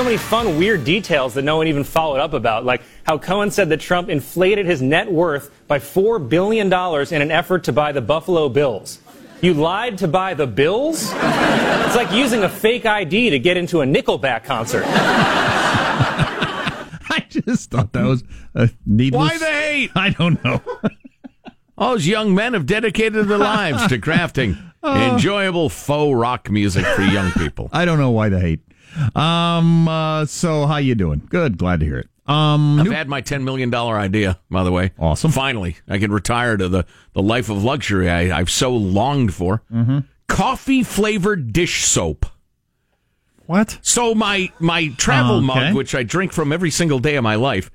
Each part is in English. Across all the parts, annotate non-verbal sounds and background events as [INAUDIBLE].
they had so many fun, weird details that no one even followed up about, like how Cohen said that Trump inflated his net worth by $4 billion in an effort to buy the Buffalo Bills. You lied to buy the Bills? It's like using a fake ID to get into a Nickelback concert. [LAUGHS] I just thought that was a needless. Why the hate? I don't know. [LAUGHS] All those young men have dedicated their lives to crafting [LAUGHS] uh. enjoyable faux rock music for young people. I don't know why the hate. Um. Uh, so how you doing? Good. Glad to hear it. Um. I've new- had my ten million dollar idea, by the way. Awesome. Finally, I can retire to the, the life of luxury I, I've so longed for. Mm-hmm. Coffee flavored dish soap. what? So my my travel Okay. mug, which I drink from every single day of my life,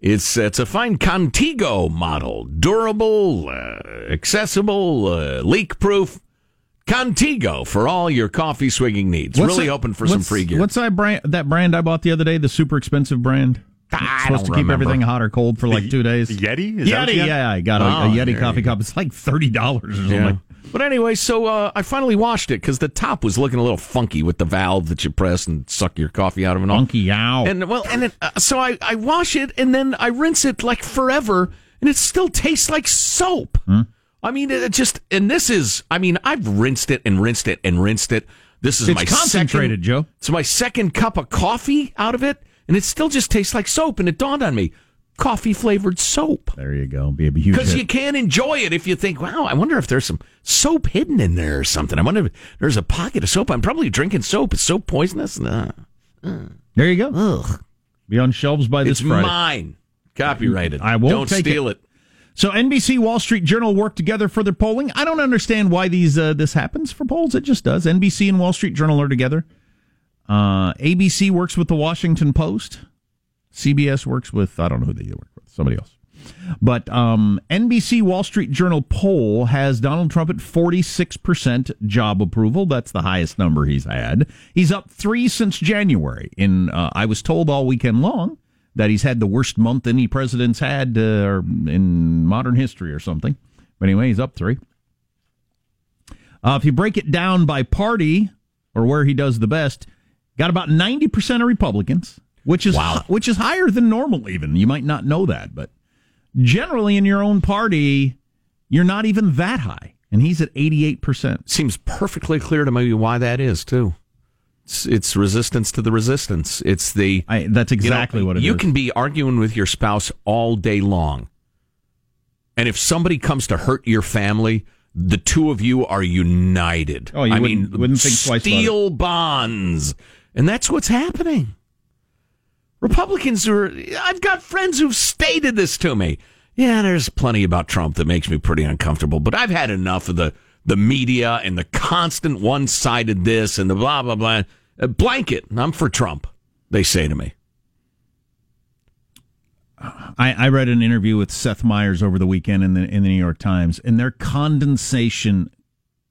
it's it's a fine Contigo model, durable, uh, accessible, uh, leak proof. Contigo for all your coffee swigging needs. What's really it- hoping for some free gear. What's that brand? That brand I bought the other day, the super expensive brand. I supposed to don't keep remember. everything hot or cold for like two days. [LAUGHS] Yeti? Is Yeti, you yeah, I got a, a Oh, Yeti coffee cup. It's like thirty dollars or Yeah. something. But anyway, so uh, I finally washed it because the top was looking a little funky with the valve that you press and suck your coffee out of and all. Funky yow. And well, and it, uh, so I, I wash it and then I rinse it like forever, and it still tastes like soap. Hmm? I mean, it just and this is. I mean, I've rinsed it and rinsed it and rinsed it. This is It's my concentrated, second, Joe. It's my second cup of coffee out of it, and it still just tastes like soap. And it dawned on me, coffee flavored soap. there you go. Be a huge Because you can't enjoy it if you think, wow, I wonder if there's some soap hidden in there or something. I wonder if there's a pocket of soap. I'm probably drinking soap. Is soap poisonous? Nah. there you go. Ugh. Be on shelves by this It's Friday. mine. Copyrighted. I won't Don't steal it. So NBC, Wall Street Journal work together for their polling. I don't understand why these uh, this happens for polls. It just does. NBC and Wall Street Journal are together. Uh, ABC works with the Washington Post. CBS works with I don't know who they work with. Somebody else. But um, NBC Wall Street Journal poll has Donald Trump at 46% job approval. That's the highest number he's had. He's up three since January. In uh, I was told all weekend long that he's had the worst month any president's had uh, or in modern history or something. But anyway, he's up three. Uh, if you break it down by party or where he does the best, got about 90% of Republicans, which is Wow. which is higher than normal even. You might not know that, but generally in your own party, you're not even that high. And he's at 88%. Seems perfectly clear to me why that is too. It's, it's resistance to the resistance. It's the I, that's you know, exactly what it is. you can be arguing with your spouse all day long, and if somebody comes to hurt your family, the two of you are united. Oh, you I wouldn't- mean, wouldn't think twice about it. steel bonds, and that's what's happening. Republicans are. I've got friends who've stated this to me. Yeah, there's plenty about Trump that makes me pretty uncomfortable, but I've had enough of the the media and the constant one sided this and the blah blah blah. Uh, blanket. I'm for Trump. They say to me. I, I read an interview with Seth Meyers over the weekend in the in the New York Times, and their condensation,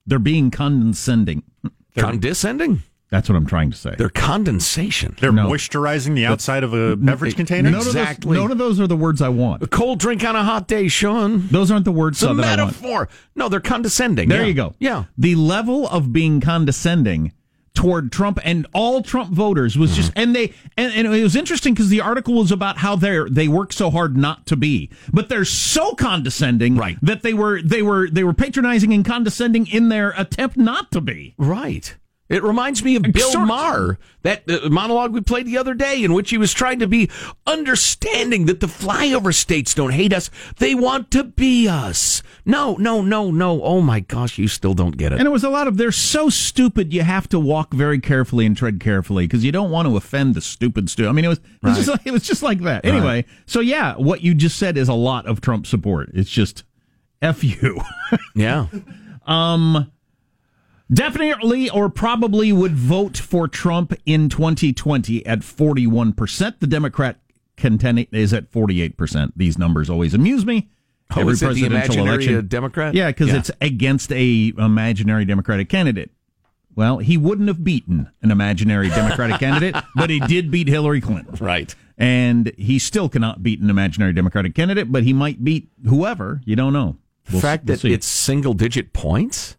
they're being condescending. [LAUGHS] Condescending. That's what I'm trying to say. They're condensation. They're No. moisturizing the outside of a beverage container? none, exactly. of those, none of those are the words I want. A cold drink on a hot day, Sean. Those aren't the words It's a that I want. metaphor. No, they're condescending. There Yeah. you go. Yeah. The level of being condescending toward Trump and all Trump voters was just, Mm-hmm. and they, and, and it was interesting because the article was about how they're, they work so hard not to be, but they're so condescending Right. that they were, they were, they were patronizing and condescending in their attempt not to be. Right. It reminds me of Bill Sort of. Maher, that uh, monologue we played the other day, in which he was trying to be understanding that the flyover states don't hate us; they want to be us. No, no, no, no. Oh my gosh, you still don't get it. And it was a lot of they're so stupid you have to walk very carefully and tread carefully because you don't want to offend the stupid stu I mean it was it was, just like, it was just like that. Anyway, so yeah, what you just said is a lot of Trump support. It's just f you. [LAUGHS] yeah. Definitely or probably would vote for Trump in 2020 at 41%. The Democrat contending is at 48%. These numbers always amuse me. Oh, the imaginary uh, Democrat? Yeah, because it's against a imaginary Democratic candidate. Well, he wouldn't have beaten an imaginary Democratic [LAUGHS] candidate, but he did beat Hillary Clinton. right. And he still cannot beat an imaginary Democratic candidate, but he might beat whoever. You don't know. The We'll- fact we'll that see. it's single digit points.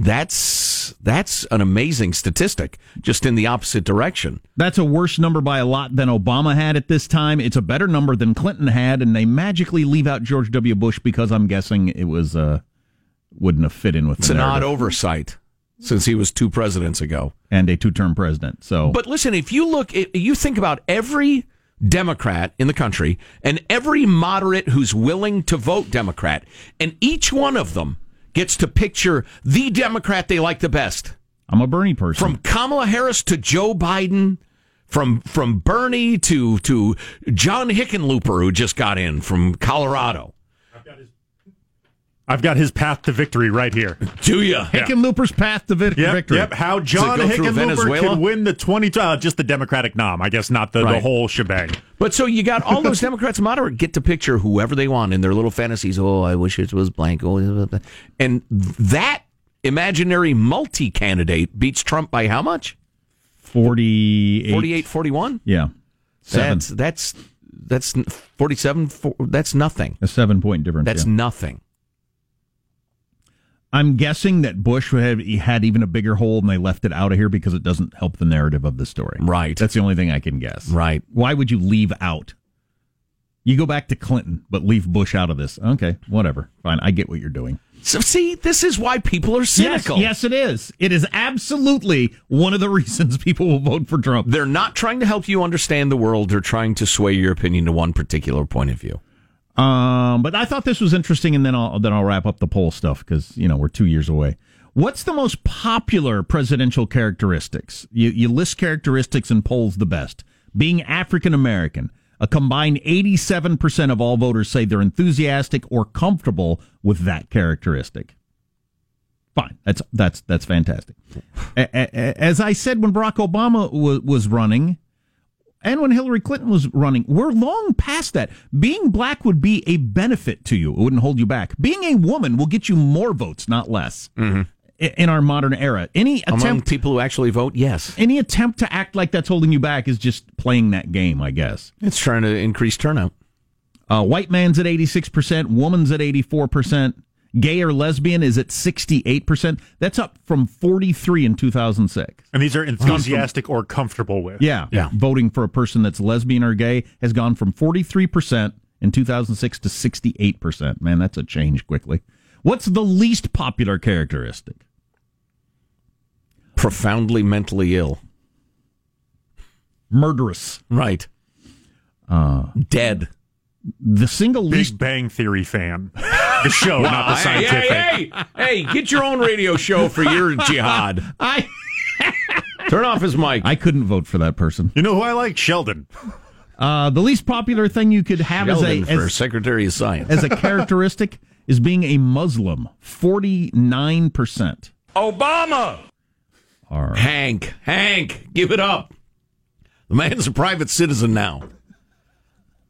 That's that's an amazing statistic, just in the opposite direction. That's a worse number by a lot than Obama had at this time. It's a better number than Clinton had, and they magically leave out George W. Bush because I'm guessing it was uh, wouldn't have fit in with It's the an odd oversight since he was two presidents ago. and a two-term president. So, But listen, if you look, if you think about every Democrat in the country and every moderate who's willing to vote Democrat, and each one of them gets to picture the Democrat they like the best. I'm a Bernie person. From Kamala Harris to Joe Biden, from from Bernie to to John Hickenlooper who just got in from Colorado. I've got his path to victory right here. Do you? Hickenlooper's path to vic- Yep, victory. yep. How John go through Hickenlooper can win the 20, uh, just the Democratic nom. I guess not the, the whole shebang. But so you got all those Democrats moderate get to picture whoever they want in their little fantasies. Oh, I wish it was blank. Oh, and that imaginary multi candidate beats Trump by how much? 48. 48 41? Yeah. Seven. That's that's that's 47 four, that's nothing. a seven point difference. That's yeah. nothing. I'm guessing that Bush had, had even a bigger hole and they left it out of here because it doesn't help the narrative of the story. Right. That's the only thing I can guess. Right. Why would you leave out? You go back to Clinton, but leave Bush out of this. Okay, whatever. Fine. I get what you're doing. So see, this is why people are cynical. Yes, yes, it is. It is absolutely one of the [LAUGHS] reasons people will vote for Trump. They're not trying to help you understand the world. They're trying to sway your opinion to one particular point of view. Um, but I thought this was interesting, and then I'll then I'll wrap up the poll stuff because you know we're two years away. What's the most popular presidential characteristics? You you list characteristics and polls the best. Being African American, a combined eighty-seven percent of all voters say they're enthusiastic or comfortable with that characteristic. Fine, that's that's that's fantastic. As I said when Barack Obama was running, and when Hillary Clinton was running, we're long past that. Being black would be a benefit to you. It wouldn't hold you back. Being a woman will get you more votes, not less. I- In our modern era, any Among attempt, people who actually vote, yes. any attempt to act like that's holding you back is just playing that game, I guess. It's trying to increase turnout. Uh, white man's at eighty six percent, woman's at eighty four percent, gay or lesbian is at sixty eight percent. That's up from forty three in two thousand six. And these are enthusiastic or comfortable with. Yeah, Yeah. Voting for a person that's lesbian or gay has gone from 43% in 2006 to 68%. Man, that's a change quickly. What's the least popular characteristic? Profoundly mentally ill. Murderous. Right. Uh, Dead. The single Big least Bang Theory fan. [LAUGHS] The show, not the scientific. hey, hey, hey, get your own radio show for your jihad. I Turn off his mic. I couldn't vote for that person. You know who I like? Sheldon. Uh, the least popular thing you could have as Sheldon a for as, Secretary of Science. as a characteristic is being a Muslim. 49%. Obama! Are Hank, Hank, give it up. The man's a private citizen now.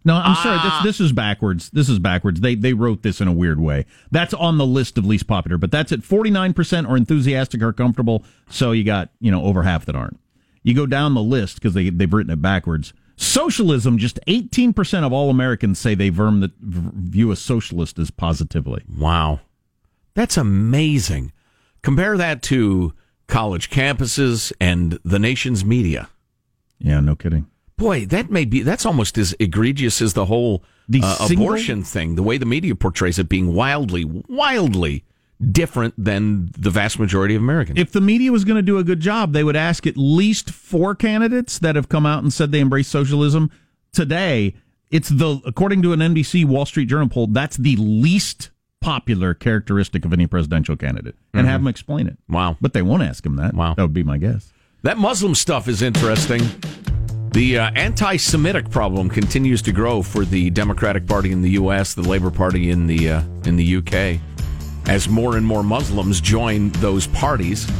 No, I'm sorry. This ah. this is backwards. This is backwards. They they wrote this in a weird way. That's on the list of least popular, but that's at 49% are enthusiastic or comfortable. So you got, you know, over half that aren't. You go down the list because they they've written it backwards. Socialism, just 18% of all Americans say they verm that view a socialist as positively. Wow. That's amazing. Compare that to college campuses and the nation's media. Yeah, no kidding. Boy, that may be that's almost as egregious as the whole The uh, single- abortion thing. The way the media portrays it being wildly, wildly different than the vast majority of Americans. If the media was going to do a good job, they would ask at least four candidates that have come out and said they embrace socialism. Today, it's the according to an NBC Wall Street Journal poll, that's the least popular characteristic of any presidential candidate, and have them explain it. wow. But they won't ask him that. Wow. that would be my guess. That Muslim stuff is interesting. The uh, anti Semitic problem continues to grow for the Democratic Party in the U.S., the Labor Party in the, uh, in the U.K., as more and more Muslims join those parties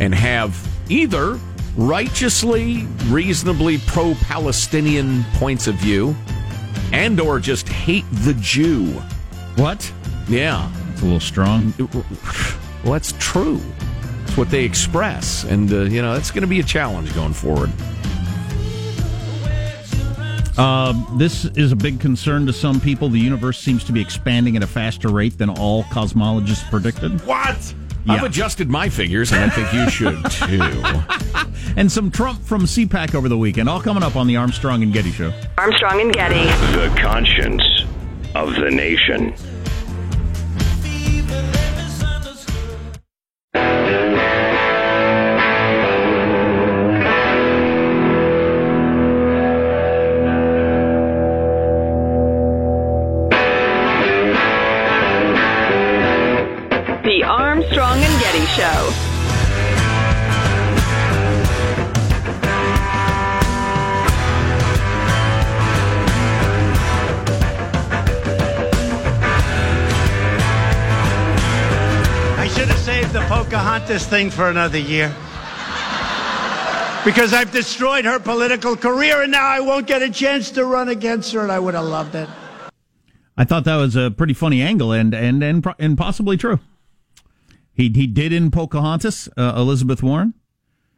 and have either righteously, reasonably pro Palestinian points of view and or just hate the Jew. What? Yeah. It's a little strong. Well, that's true. It's what they express. And, uh, you know, that's going to be a challenge going forward. Um, this is a big concern to some people. The universe seems to be expanding at a faster rate than all cosmologists predicted. What? I've adjusted my figures, and I think you should [LAUGHS] too. And some Trump from CPAC over the weekend. All coming up on the Armstrong and Getty Show. Armstrong and Getty. The conscience of the nation. Pocahontas thing for another year. Because I've destroyed her political career and now I won't get a chance to run against her and I would have loved it. I thought that was a pretty funny angle and and and, and possibly true. He he did in Pocahontas, uh, Elizabeth Warren.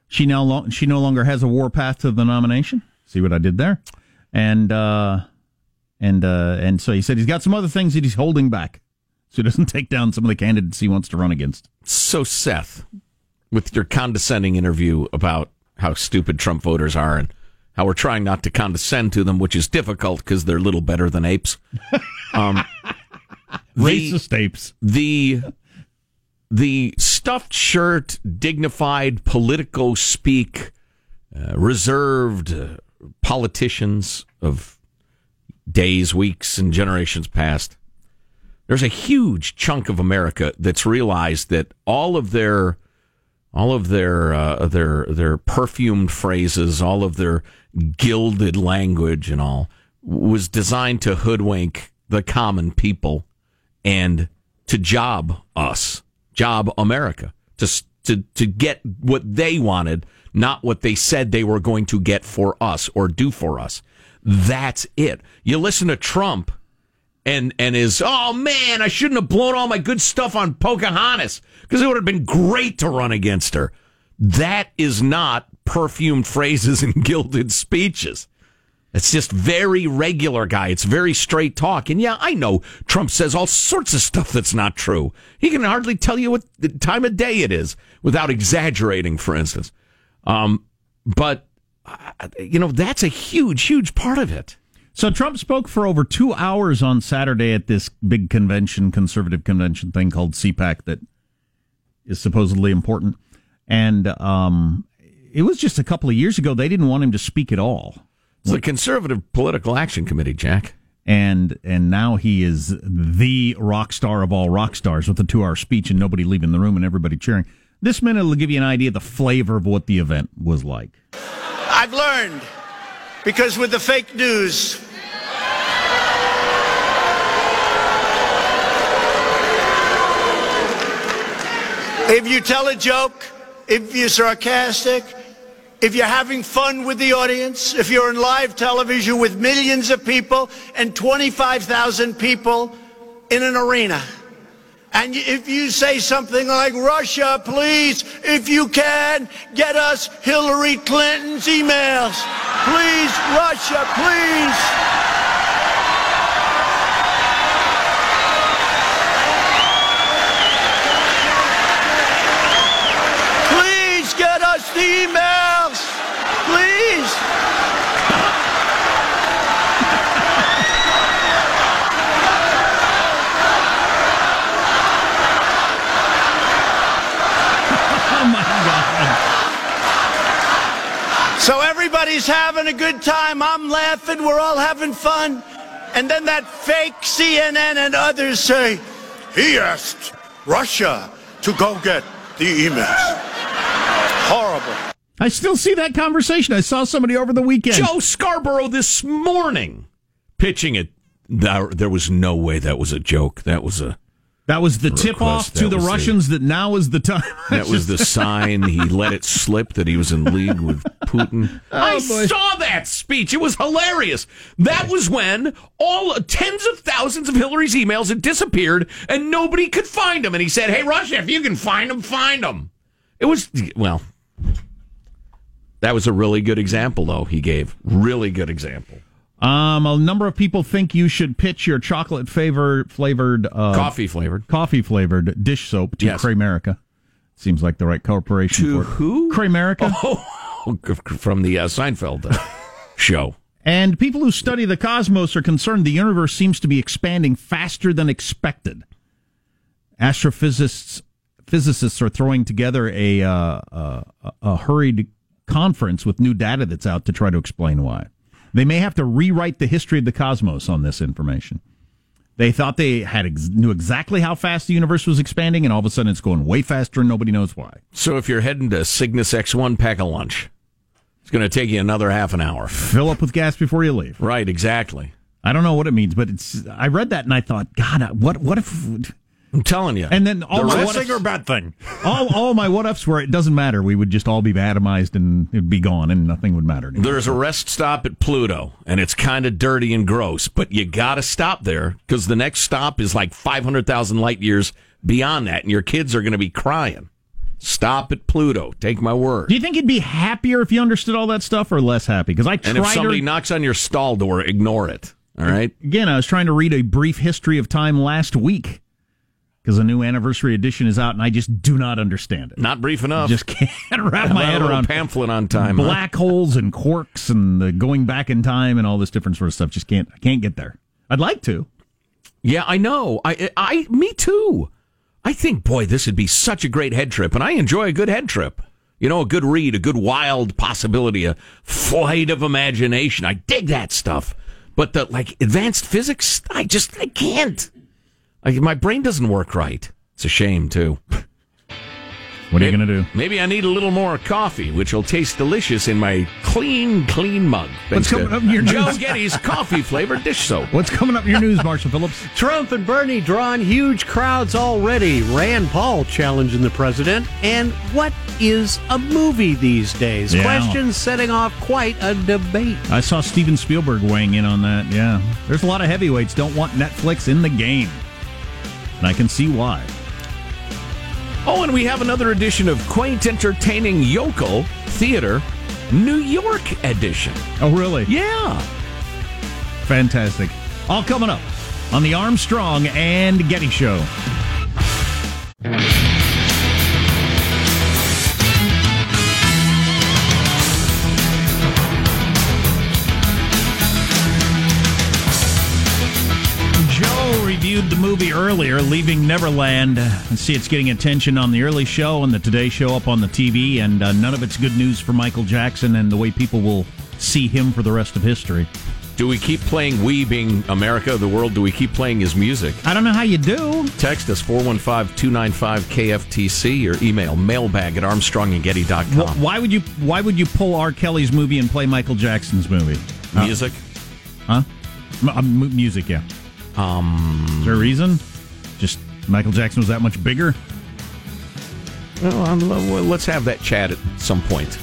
She now lo- she no longer has a warpath to the nomination. See what I did there? And uh, and uh, and so he said he's got some other things that he's holding back, so he doesn't take down some of the candidates he wants to run against. So, Seth, with your condescending interview about how stupid Trump voters are and how we're trying not to condescend to them, which is difficult because they're little better than apes. [LAUGHS] Um, the, Racist apes. the the stuffed shirt, dignified, politico speak, uh, reserved uh, politicians of days, weeks, and generations past. There's a huge chunk of America that's realized that all of their all of their uh, their their perfumed phrases, all of their gilded language, and all was designed to hoodwink the common people and to job us, job America, to to to get what they wanted, not what they said they were going to get for us or do for us. That's it. You listen to Trump and and is oh man, I shouldn't have blown all my good stuff on Pocahontas because it would have been great to run against her. That is not perfumed phrases [LAUGHS] and gilded speeches. It's just very regular guy. It's very straight talk. And yeah, I know Trump says all sorts of stuff that's not true. He can hardly tell you what time of day it is without exaggerating, for instance. Um, but, uh, you know, that's a huge, huge part of it. So Trump spoke for over two hours on Saturday at this big convention, conservative convention thing called CPAC that is supposedly important. And um, it was just a couple of years ago they didn't want him to speak at all. It's the Conservative Political Action Committee, Jack. And and now he is the rock star of all rock stars with a two hour speech and nobody leaving the room and everybody cheering. This minute will give you an idea of the flavor of what the event was like. I've learned because with the fake news, if you tell a joke, if you're sarcastic, if you're having fun with the audience, if you're in live television with millions of people and 25,000 people in an arena, and if you say something like, Russia, please, if you can, get us Hillary Clinton's emails. Please, Russia, please. Emails. Please. [LAUGHS] Oh my God. So everybody's having a good time. I'm laughing. We're all having fun. And then that fake CNN and others say, he asked Russia to go get the emails. Horrible. I still see that conversation. I saw somebody over the weekend. Joe Scarborough this morning pitching it. There, there was no way that was a joke. That was a That was the tip off to the was the- Russians that now is the time. [LAUGHS] that was the sign. He let it slip that he was in league with Putin. Oh, I boy. saw that speech. It was hilarious. That was when all tens of thousands of Hillary's emails had disappeared and nobody could find them. And he said, "Hey, Russia, if you can find them, find them." It was well. That was a really good example, though. He gave really good example. Um, a number of people think you should pitch your chocolate favor flavored uh, Coffee flavored. coffee flavored dish soap to Yes. Seems like the right corporation To for it. who? Kramerica. [LAUGHS] Oh, [LAUGHS] from the uh, Seinfeld uh, [LAUGHS] show. And people who study the cosmos are concerned the universe seems to be expanding faster than expected. Astrophysicists physicists are throwing together a uh, uh, a hurried conference with new data that's out to try to explain why. They may have to rewrite the history of the cosmos on this information. They thought they had ex- knew exactly how fast the universe was expanding, and all of a sudden it's going way faster, and nobody knows why. So if you're heading to Cygnus X1, pack a lunch. It's going to take you another half an hour. Fill up with gas before you leave. Right, exactly. I don't know what it means, but it's. I read that and I thought, God, what what if? I'm telling you. And then all The my what thing ifs, or bad thing? all, all my what ifs were it doesn't matter. We would just all be atomized and it'd be gone and nothing would matter. Anymore. There's a rest stop at Pluto, and it's kind of dirty and gross, but you got to stop there because the next stop is like 500,000 light years beyond that, and your kids are going to be crying. Stop at Pluto. Take my word. Do you think you'd be happier if you understood all that stuff, or less happy? Because I tried And if somebody to, knocks on your stall door, ignore it. All right? again. I was trying to read a brief history of time last week because a new anniversary edition is out, and I just do not understand it. Not brief enough. Just [LAUGHS] can't wrap my head around pamphlet on time. huh? black holes and quarks and the going back in time and all this different sort of stuff. Just can't. I can't get there. I'd like to. Yeah, I know. I, I, me too. I think, boy, this would be such a great head trip, and I enjoy a good head trip. You know, a good read, a good wild possibility, a flight of imagination. I dig that stuff. But the like advanced physics, I just I can't. I, my brain doesn't work right. It's a shame too. What are you going to do? Maybe I need a little more coffee, which will taste delicious in my clean, clean mug. What's coming up in your Joe news? Getty's [LAUGHS] coffee flavored dish soap. What's coming up in your news, Marshall Phillips? [LAUGHS] Trump and Bernie drawing huge crowds already. Rand Paul challenging the president. And what is a movie these days? Yeah. Questions setting off quite a debate. I saw Steven Spielberg weighing in on that. Yeah. There's a lot of heavyweights don't want Netflix in the game. And I can see why. Oh, and we have another edition of Quaint Entertaining Yokel Theater, New York edition. Oh, really? Yeah. Fantastic. All coming up on the Armstrong and Getty Show. Reviewed the movie earlier, Leaving Neverland. And see, it's getting attention on the early show and the Today Show up on the TV, and uh, none of it's good news for Michael Jackson and the way people will see him for the rest of history. Do we keep playing We being America, the world? Do we keep playing his music? I don't know how you do. Text us 415 295 KFTC or email mailbag at armstrongandgetty.com. Wh- Why would you? Why would you pull R. Kelly's movie and play Michael Jackson's movie? Music? Huh? M- uh, music, yeah. Um, Is there a reason? Just Michael Jackson was that much bigger. well, I'm- well, let's have that chat at some point.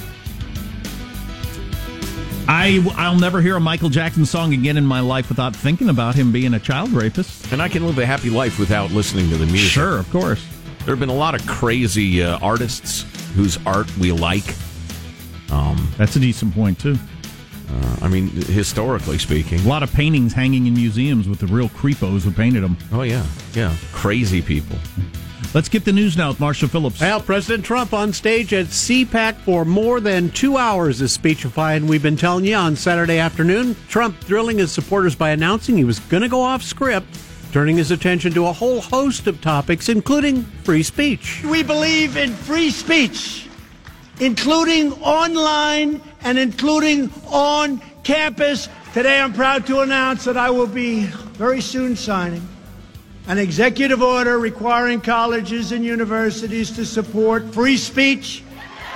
I I'll never hear a Michael Jackson song again in my life without thinking about him being a child rapist. And I can live a happy life without listening to the music. Sure, of course. There have been a lot of crazy uh, artists whose art we like. Um, That's a decent point too. Uh, I mean, historically speaking. A lot of paintings hanging in museums with the real creepos who painted them. Oh, yeah. Yeah. Crazy people. Let's get the news now with Marshall Phillips. Well, President Trump on stage at CPAC for more than two hours is speechifying. We've been telling you on Saturday afternoon. Trump thrilling his supporters by announcing he was going to go off script, turning his attention to a whole host of topics, including free speech. We believe in free speech, including online and including on campus. Today, I'm proud to announce that I will be very soon signing an executive order requiring colleges and universities to support free speech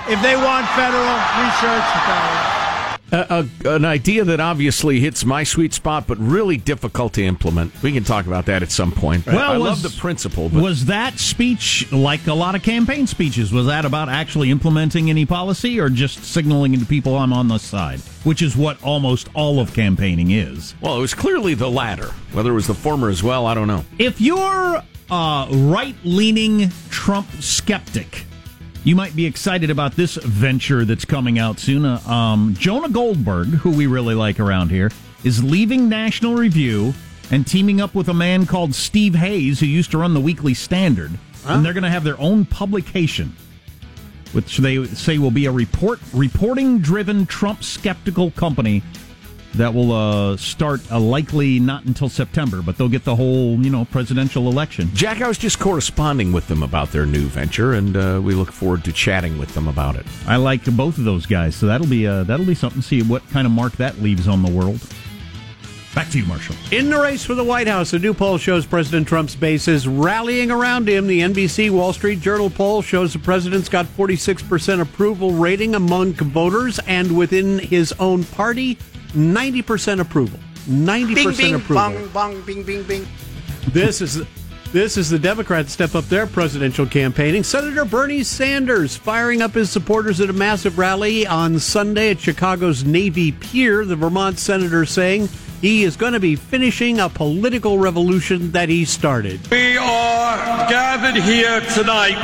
if they want federal research dollars. Uh, uh, an idea that obviously hits my sweet spot, but really difficult to implement. We can talk about that at some point. Well, I was- love the principle, but Was that speech like a lot of campaign speeches? Was that about actually implementing any policy or just signaling to people I'm on this side? Which is what almost all of campaigning is. well, it was clearly the latter. Whether it was the former as well, I don't know. If you're a right leaning Trump skeptic, you might be excited about this venture that's coming out soon. Uh, um, Jonah Goldberg, who we really like around here, is leaving National Review and teaming up with a man called Steve Hayes, who used to run the Weekly Standard. And they're going to have their own publication. which they say will be a report reporting driven Trump skeptical company that will uh, start uh, likely not until September, but they'll get the whole you know presidential election. Jack, I was just corresponding with them about their new venture, and uh, we look forward to chatting with them about it. I like both of those guys, so that'll be uh, that'll be something. to See what kind of mark that leaves on the world. Back to you, Marshall. In the race for the White House, a new poll shows President Trump's base is rallying around him. The NBC Wall Street Journal poll shows the president's got 46% approval rating among voters, and within his own party, 90% approval. 90% approval. bong, bong, bing, bing, bing. This is this is the Democrats step up their presidential campaigning. Senator Bernie Sanders firing up his supporters at a massive rally on Sunday at Chicago's Navy Pier. The Vermont senator saying he is going to be finishing a political revolution that he started. We are gathered here tonight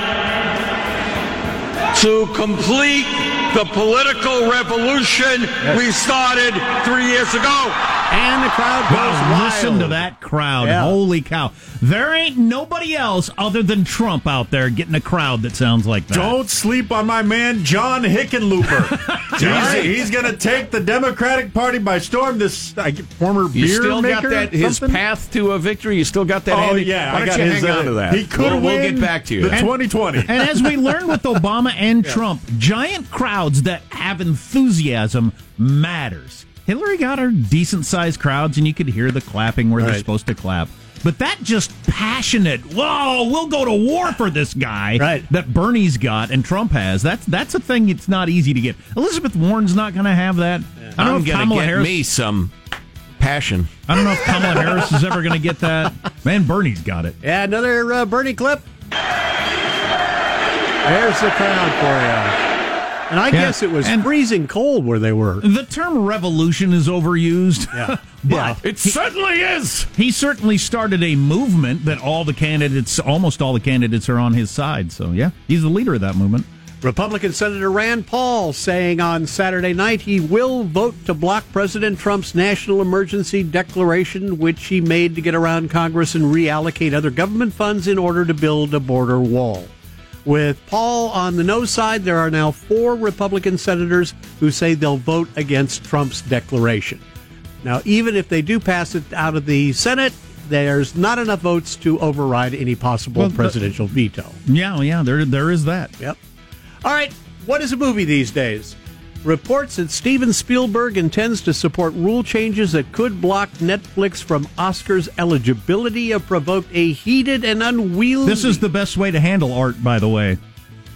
to complete the political revolution we started three years ago. And the crowd goes Wow, wild. listen to that crowd. Yeah. Holy cow. There ain't nobody else other than Trump out there getting a crowd that sounds like that. Don't sleep on my man John Hickenlooper. [LAUGHS] he's he's going to take the Democratic Party by storm. This uh, former You beer still maker, got that his path to a victory. You still got that. Oh handy? yeah, Why I don't got you his, hang uh, on to that? He could we'll, win. we'll get back to you. The 2020. And as we [LAUGHS] learned with Obama and Trump, giant crowds that have enthusiasm matters. Hillary got her decent sized crowds, and you could hear the clapping where they're Right. supposed to clap. But that just passionate, whoa, we'll go to war for this guy Right. that Bernie's got and Trump has. That's that's a thing it's not easy to get. Elizabeth Warren's not going to have that. I don't know I'm if gonna Kamala get Harris. me some passion. I don't know if Kamala Harris is ever going to get that. Man, Bernie's got it. Yeah, another uh, Bernie clip. There's the crowd for you. And I Yeah, guess it was and- freezing cold where they were. The term revolution is overused. Yeah. [LAUGHS] but It certainly is. he certainly started a movement that all the candidates, almost all the candidates, are on his side. So, yeah, he's the leader of that movement. Republican Senator Rand Paul saying on Saturday night he will vote to block President Trump's national emergency declaration, which he made to get around Congress and reallocate other government funds in order to build a border wall. With Paul on the no side, there are now four Republican senators who say they'll vote against Trump's declaration. Now, even if they do pass it out of the Senate, there's not enough votes to override any possible Well, the- presidential veto. Yeah, yeah, there, there is that. Yep. All right. What is a movie these days? Reports that Steven Spielberg intends to support rule changes that could block Netflix from Oscars eligibility have provoked a heated and unwieldy. This is the best way to handle art, by the way.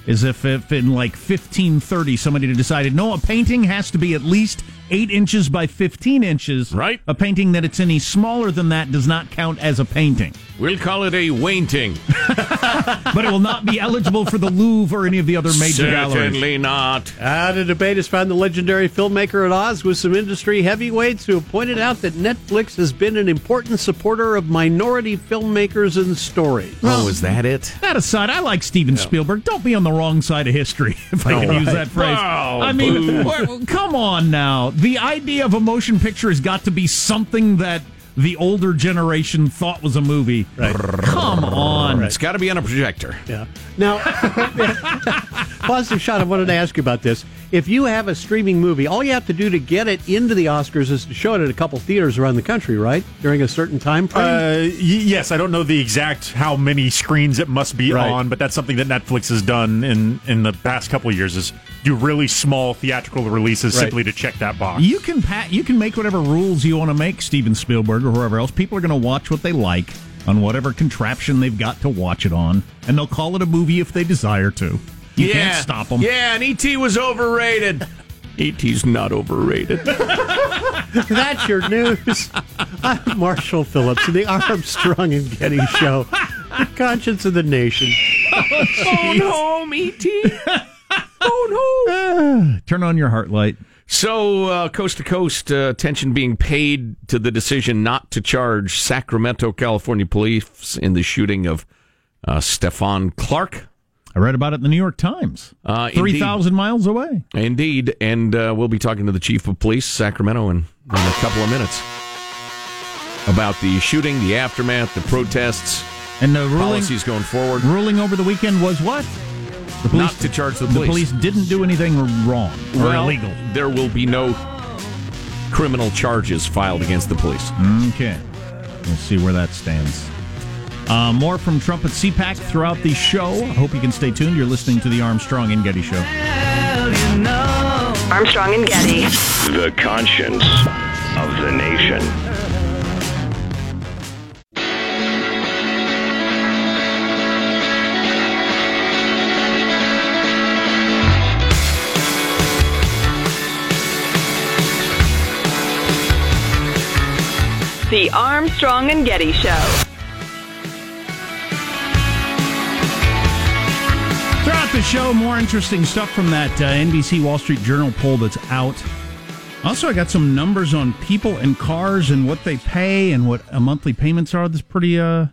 Is if, if in like 1530 somebody decided, no, a painting has to be at least 8 inches by 15 inches. Right. A painting that it's any smaller than that does not count as a painting. We'll call it a wainting. [LAUGHS] But it will not be eligible for the Louvre or any of the other major galleries. Certainly not. Uh, the debate has found the legendary filmmaker at odds with some industry heavyweights who have pointed out that Netflix has been an important supporter of minority filmmakers and stories. oh, is that it? That aside, I like Steven Spielberg. Don't be on the wrong side of history, [LAUGHS] if I can use that phrase. Oh, I mean, come on now. The idea of a motion picture has got to be something that the older generation thought was a movie. Right. Come on. It's got to be on a projector. Yeah. Now, [LAUGHS] positive shot. I wanted to ask you about this. If you have a streaming movie, all you have to do to get it into the Oscars is to show it at a couple theaters around the country, right? During a certain time frame. Uh, y- yes, I don't know the exact how many screens it must be Right. on, but that's something that Netflix has done in in the past couple of years is do really small theatrical releases Right. simply to check that box. You can pa- you can make whatever rules you want to make, Steven Spielberg or whoever else. People are going to watch what they like on whatever contraption they've got to watch it on, and they'll call it a movie if they desire to. You yeah. can't stop them. Yeah, and E.T. was overrated. [LAUGHS] E.T.'s not overrated. [LAUGHS] That's your news. I'm Marshall Phillips in the Armstrong and Getty Show, the conscience of the nation. Phone home, E.T. [LAUGHS] Phone home. [SIGHS] Turn on your heart light. So, uh, coast to coast, uh, attention being paid to the decision not to charge Sacramento, California police in the shooting of uh, Stephon Clark. I read about it in the New York Times. Uh, 3,000 miles away. Indeed. And uh, we'll be talking to the chief of police, Sacramento, in, in a couple of minutes about the shooting, the aftermath, the protests, And the ruling, policies going forward. ruling over the weekend was what? The not to charge the police. The police. police didn't do anything wrong or Well, illegal. There will be no criminal charges filed against the police. Okay. We'll see where that stands. Uh, more from Trump at CPAC throughout the show. I hope you can stay tuned. You're listening to the Armstrong and Getty Show. Armstrong and Getty. The conscience of the nation. The Armstrong and Getty Show. Throughout the show, more interesting stuff from that uh, NBC Wall Street Journal poll that's out. Also, I got some numbers on people and cars and what they pay and what uh, monthly payments are. That's pretty, uh,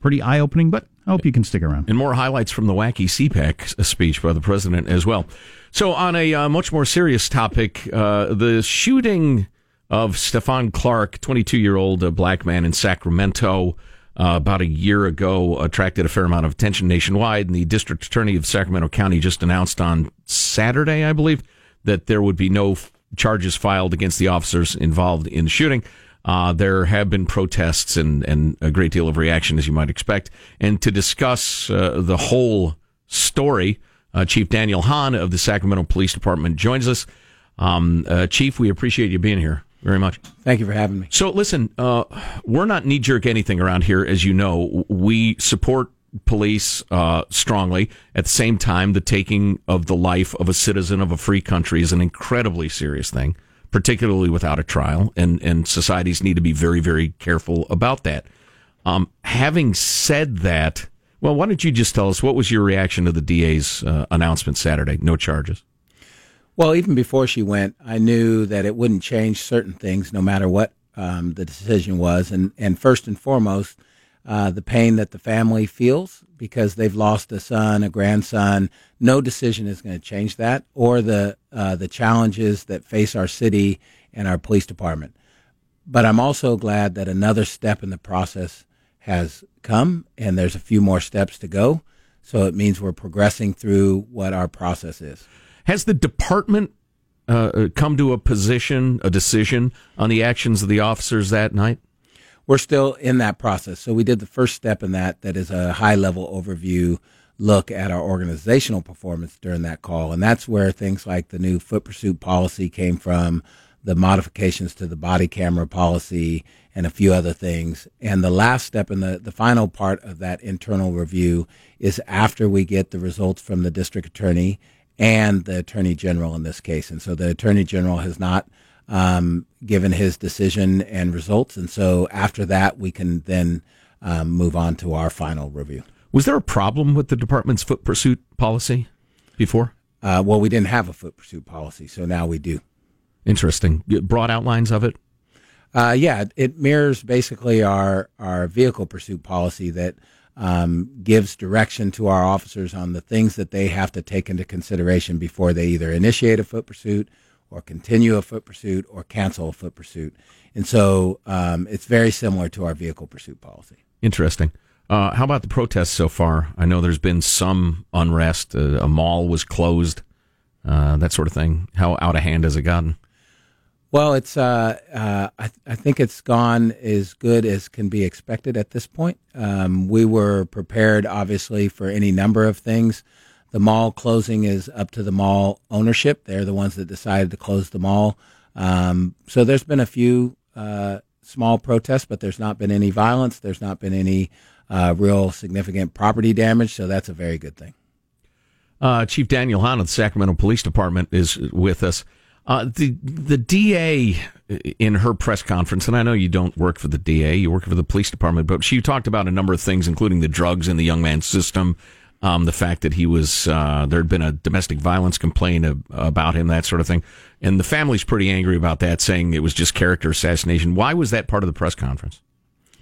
pretty eye opening. But I hope you can stick around. And more highlights from the wacky CPAC speech by the president as well. So, on a uh, much more serious topic, uh, the shooting of Stephon Clark, 22 year old black man in Sacramento, uh, about a year ago, attracted a fair amount of attention nationwide. And the district attorney of Sacramento County just announced on Saturday, I believe, that there would be no f- charges filed against the officers involved in the shooting. Uh, there have been protests and, and a great deal of reaction, as you might expect. And to discuss uh, the whole story, uh, Chief Daniel Hahn of the Sacramento Police Department joins us. Um, uh, Chief, we appreciate you being here very much. Thank you for having me. So, listen, uh, we're not knee jerk anything around here, as you know. We support police uh, strongly. At the same time, the taking of the life of a citizen of a free country is an incredibly serious thing, particularly without a trial, and, and societies need to be very, very careful about that. Um, having said that, well, why don't you just tell us what was your reaction to the DA's uh, announcement Saturday? No charges. Well, even before she went, I knew that it wouldn't change certain things, no matter what um, the decision was, and and first and foremost, uh, the pain that the family feels because they've lost a son, a grandson. No decision is going to change that, or the uh, the challenges that face our city and our police department. But I'm also glad that another step in the process has come, and there's a few more steps to go. So it means we're progressing through what our process is. Has the department uh, come to a position, a decision on the actions of the officers that night? We're still in that process. So we did the first step in that, that is a high level overview look at our organizational performance during that call. And that's where things like the new foot pursuit policy came from, the modifications to the body camera policy, and a few other things. And the last step in the, the final part of that internal review is after we get the results from the district attorney and the attorney general in this case. And so the attorney general has not um, given his decision and results. And so after that, we can then um, move on to our final review. Was there a problem with the department's foot pursuit policy before? Uh, well, we didn't have a foot pursuit policy, so now we do. Interesting. Broad outlines of it? Uh, yeah, it mirrors basically our, our vehicle pursuit policy that um, gives direction to our officers on the things that they have to take into consideration before they either initiate a foot pursuit or continue a foot pursuit or cancel a foot pursuit. And so um, it's very similar to our vehicle pursuit policy. Interesting. Uh, how about the protests so far? I know there's been some unrest. Uh, a mall was closed, uh, that sort of thing. How out of hand has it gotten? Well, it's uh, uh, I, th- I think it's gone as good as can be expected at this point. Um, we were prepared, obviously, for any number of things. The mall closing is up to the mall ownership; they're the ones that decided to close the mall. Um, so there's been a few uh, small protests, but there's not been any violence. There's not been any uh, real significant property damage. So that's a very good thing. Uh, Chief Daniel Hahn of the Sacramento Police Department is with us. Uh, the the DA in her press conference, and I know you don't work for the DA, you work for the police department, but she talked about a number of things, including the drugs in the young man's system, um, the fact that he was uh, there had been a domestic violence complaint about him, that sort of thing, and the family's pretty angry about that, saying it was just character assassination. Why was that part of the press conference?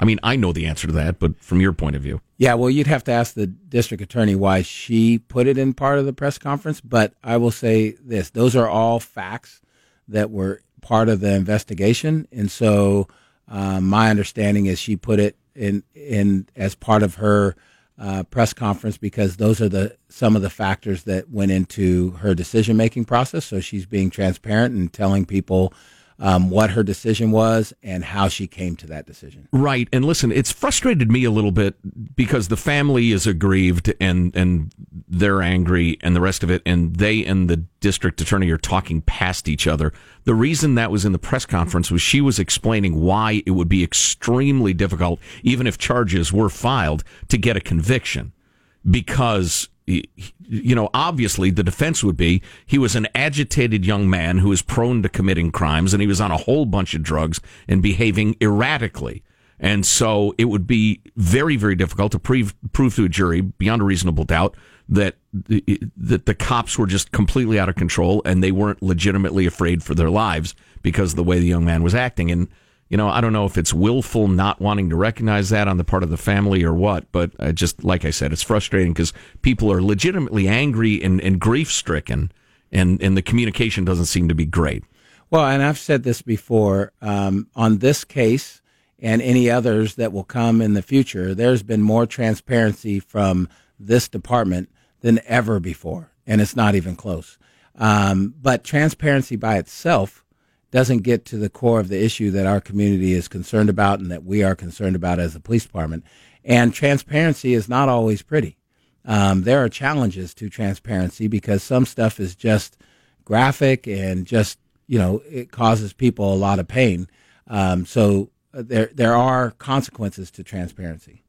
I mean, I know the answer to that, but from your point of view. Yeah, well, you'd have to ask the district attorney why she put it in part of the press conference. But I will say this those are all facts that were part of the investigation. And so um, my understanding is she put it in, in as part of her uh, press conference because those are the some of the factors that went into her decision making process. So she's being transparent and telling people um, what her decision was and how she came to that decision. Right. And listen, it's frustrated me a little bit because the family is aggrieved and, and they're angry and the rest of it. And they and the district attorney are talking past each other. The reason that was in the press conference was she was explaining why it would be extremely difficult, even if charges were filed, to get a conviction because you know, obviously the defense would be he was an agitated young man who was prone to committing crimes and he was on a whole bunch of drugs and behaving erratically. And so it would be very, very difficult to prove, prove to a jury beyond a reasonable doubt that the, that the cops were just completely out of control and they weren't legitimately afraid for their lives because of the way the young man was acting. And you know, I don't know if it's willful not wanting to recognize that on the part of the family or what, but uh, just like I said, it's frustrating because people are legitimately angry and, and grief stricken, and, and the communication doesn't seem to be great. Well, and I've said this before um, on this case and any others that will come in the future, there's been more transparency from this department than ever before, and it's not even close. Um, but transparency by itself doesn't get to the core of the issue that our community is concerned about and that we are concerned about as a police department. And transparency is not always pretty. Um, there are challenges to transparency because some stuff is just graphic and just you know it causes people a lot of pain. Um, so there there are consequences to transparency.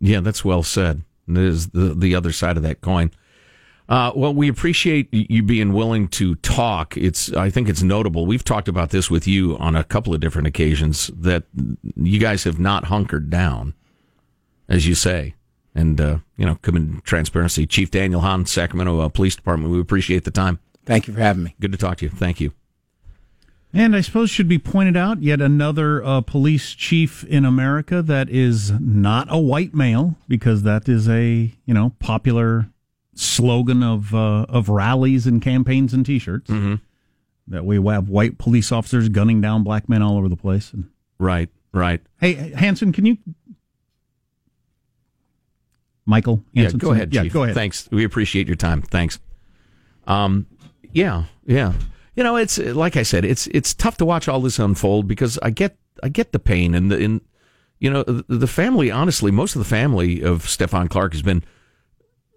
Yeah, that's well said. There's the the other side of that coin. Uh, well, we appreciate you being willing to talk. It's, I think it's notable. We've talked about this with you on a couple of different occasions that you guys have not hunkered down, as you say. And, uh, you know, come in transparency. Chief Daniel Hahn, Sacramento uh, Police Department, we appreciate the time. Thank you for having me. Good to talk to you. Thank you. And I suppose should be pointed out yet another uh, police chief in America that is not a white male because that is a you know popular slogan of uh, of rallies and campaigns and T-shirts. Mm-hmm. That we have white police officers gunning down black men all over the place. And, right, right. Hey, Hanson, can you? Michael, Hanson, yeah, go ahead. Yeah, Chief. go ahead. Thanks. We appreciate your time. Thanks. Um, yeah, yeah. You know, it's like I said, it's it's tough to watch all this unfold because I get I get the pain and the in you know the, the family. Honestly, most of the family of Stephon Clark has been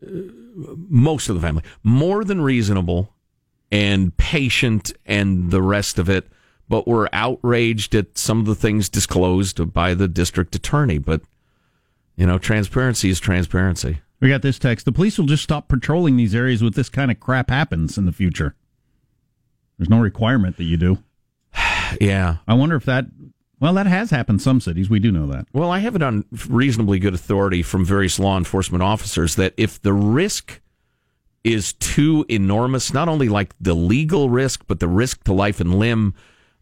Uh, most of the family. More than reasonable and patient and the rest of it but we're outraged at some of the things disclosed by the district attorney. But you know transparency is transparency. We got this text. The police will just stop patrolling these areas with this kind of crap happens in the future. There's no requirement that you do. [SIGHS] Yeah. I wonder if that well, that has happened some cities. We do know that. Well, I have it on reasonably good authority from various law enforcement officers that if the risk is too enormous, not only like the legal risk, but the risk to life and limb,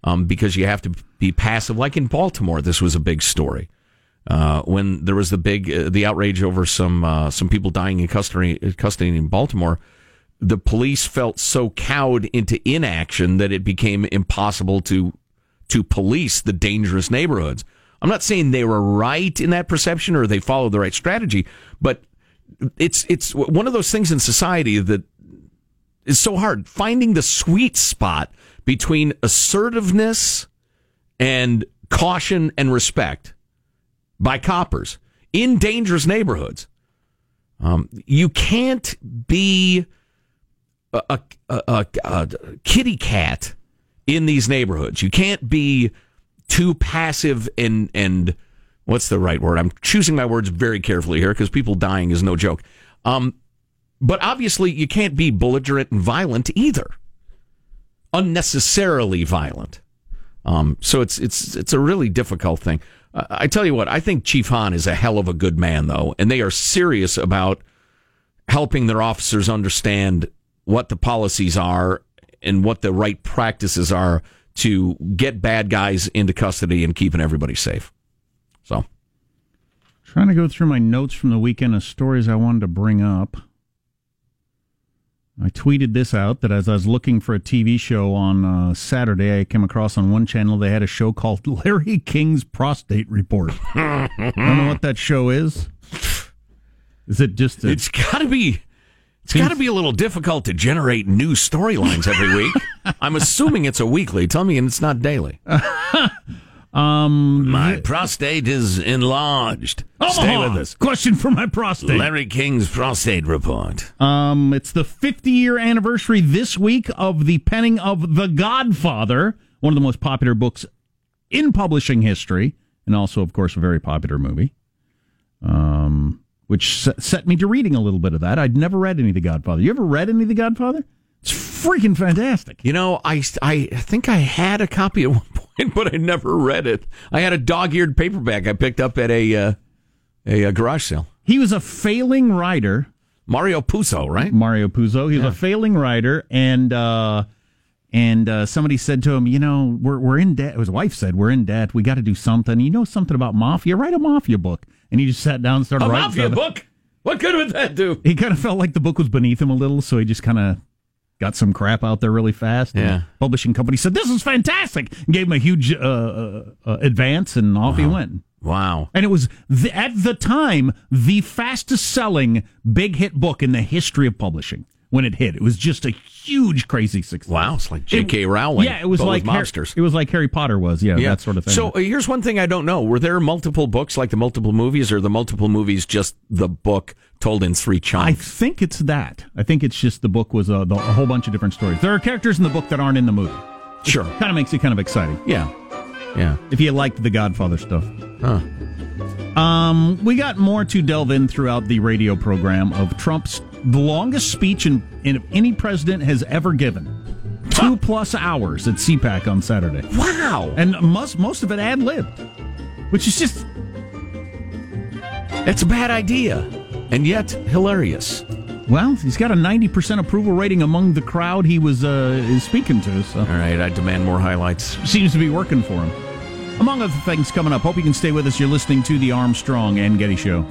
um, because you have to be passive. Like in Baltimore, this was a big story. Uh, when there was the big uh, the outrage over some uh, some people dying in custody custody in Baltimore, the police felt so cowed into inaction that it became impossible to to police the dangerous neighborhoods. I'm not saying they were right in that perception or they followed the right strategy, but it's it's one of those things in society that is so hard finding the sweet spot between assertiveness and caution and respect by coppers in dangerous neighborhoods. Um, you can't be a, a, a, a kitty cat in these neighborhoods. You can't be too passive and and what's the right word? I'm choosing my words very carefully here because people dying is no joke. Um, but obviously, you can't be belligerent and violent either. Unnecessarily violent. Um, so it's it's it's a really difficult thing. Uh, I tell you what, I think Chief Hahn is a hell of a good man, though, and they are serious about helping their officers understand what the policies are and what the right practices are to get bad guys into custody and keeping everybody safe. So, trying to go through my notes from the weekend of stories I wanted to bring up. I tweeted this out that as I was looking for a TV show on uh, Saturday, I came across on one channel they had a show called [LAUGHS] Larry King's Prostate Report. I [LAUGHS] don't know what that show is. Is it just? A, It's got to be. It's got to be a little difficult to generate new storylines every week. [LAUGHS] I'm assuming it's a weekly. Tell me and it's not daily. [LAUGHS] um, My prostate is enlarged. Stay with us. Question for my prostate. Larry King's prostate report. Um, it's the 50 year anniversary this week of the penning of The Godfather, one of the most popular books in publishing history, and also, of course, a very popular movie. Um, which set, me to reading a little bit of that. I'd never read any of The Godfather. You ever read any of The Godfather? It's freaking fantastic. You know, I, I think I had a copy at [LAUGHS] one point, but I never read it. I had a dog-eared paperback I picked up at a uh, a, uh garage sale. He was a failing writer. Mario Puzo, right? Mario Puzo. He was a failing writer, and uh, and uh, somebody said to him, you know, we're we're in debt. His wife said, "We're in debt. We got to do something. You know something about mafia? Write a mafia book." And he just sat down and started A writing mafia book? What good would that do? He kind of felt like the book was beneath him a little, so he just kind of got some crap out there really fast. And Yeah. the publishing company said, "This is fantastic," and gave him a huge uh, uh, uh, advance, and off he went. Wow. And it was the, at the time the fastest selling big hit book in the history of publishing when it hit. It was just a huge, crazy success. Wow, it's like J.K. Rowling. Yeah, it was like with Har- mobsters. it was like Harry Potter was. Yeah, that sort of thing. So uh, here's one thing I don't know: were there multiple books like the multiple movies, or the multiple movies just the book told in three chunks? I think it's that. I think it's just the book was a, the, a whole bunch of different stories. There are characters in the book that aren't in the movie. sure. Kind of makes it kind of exciting. Yeah. Yeah. If you liked the Godfather stuff. Huh. Um, we got more to delve in throughout the radio program of Trump's the longest speech in, in any president has ever given. Two plus hours at CPAC on Saturday. Wow. And most most of it ad lib. Which is just It's a bad idea, and yet hilarious. well, he's got a ninety percent approval rating among the crowd he was uh, is speaking to, so All right, I demand more highlights. seems to be working for him. Among other things coming up. Hope you can stay with us. You're listening to the Armstrong and Getty Show.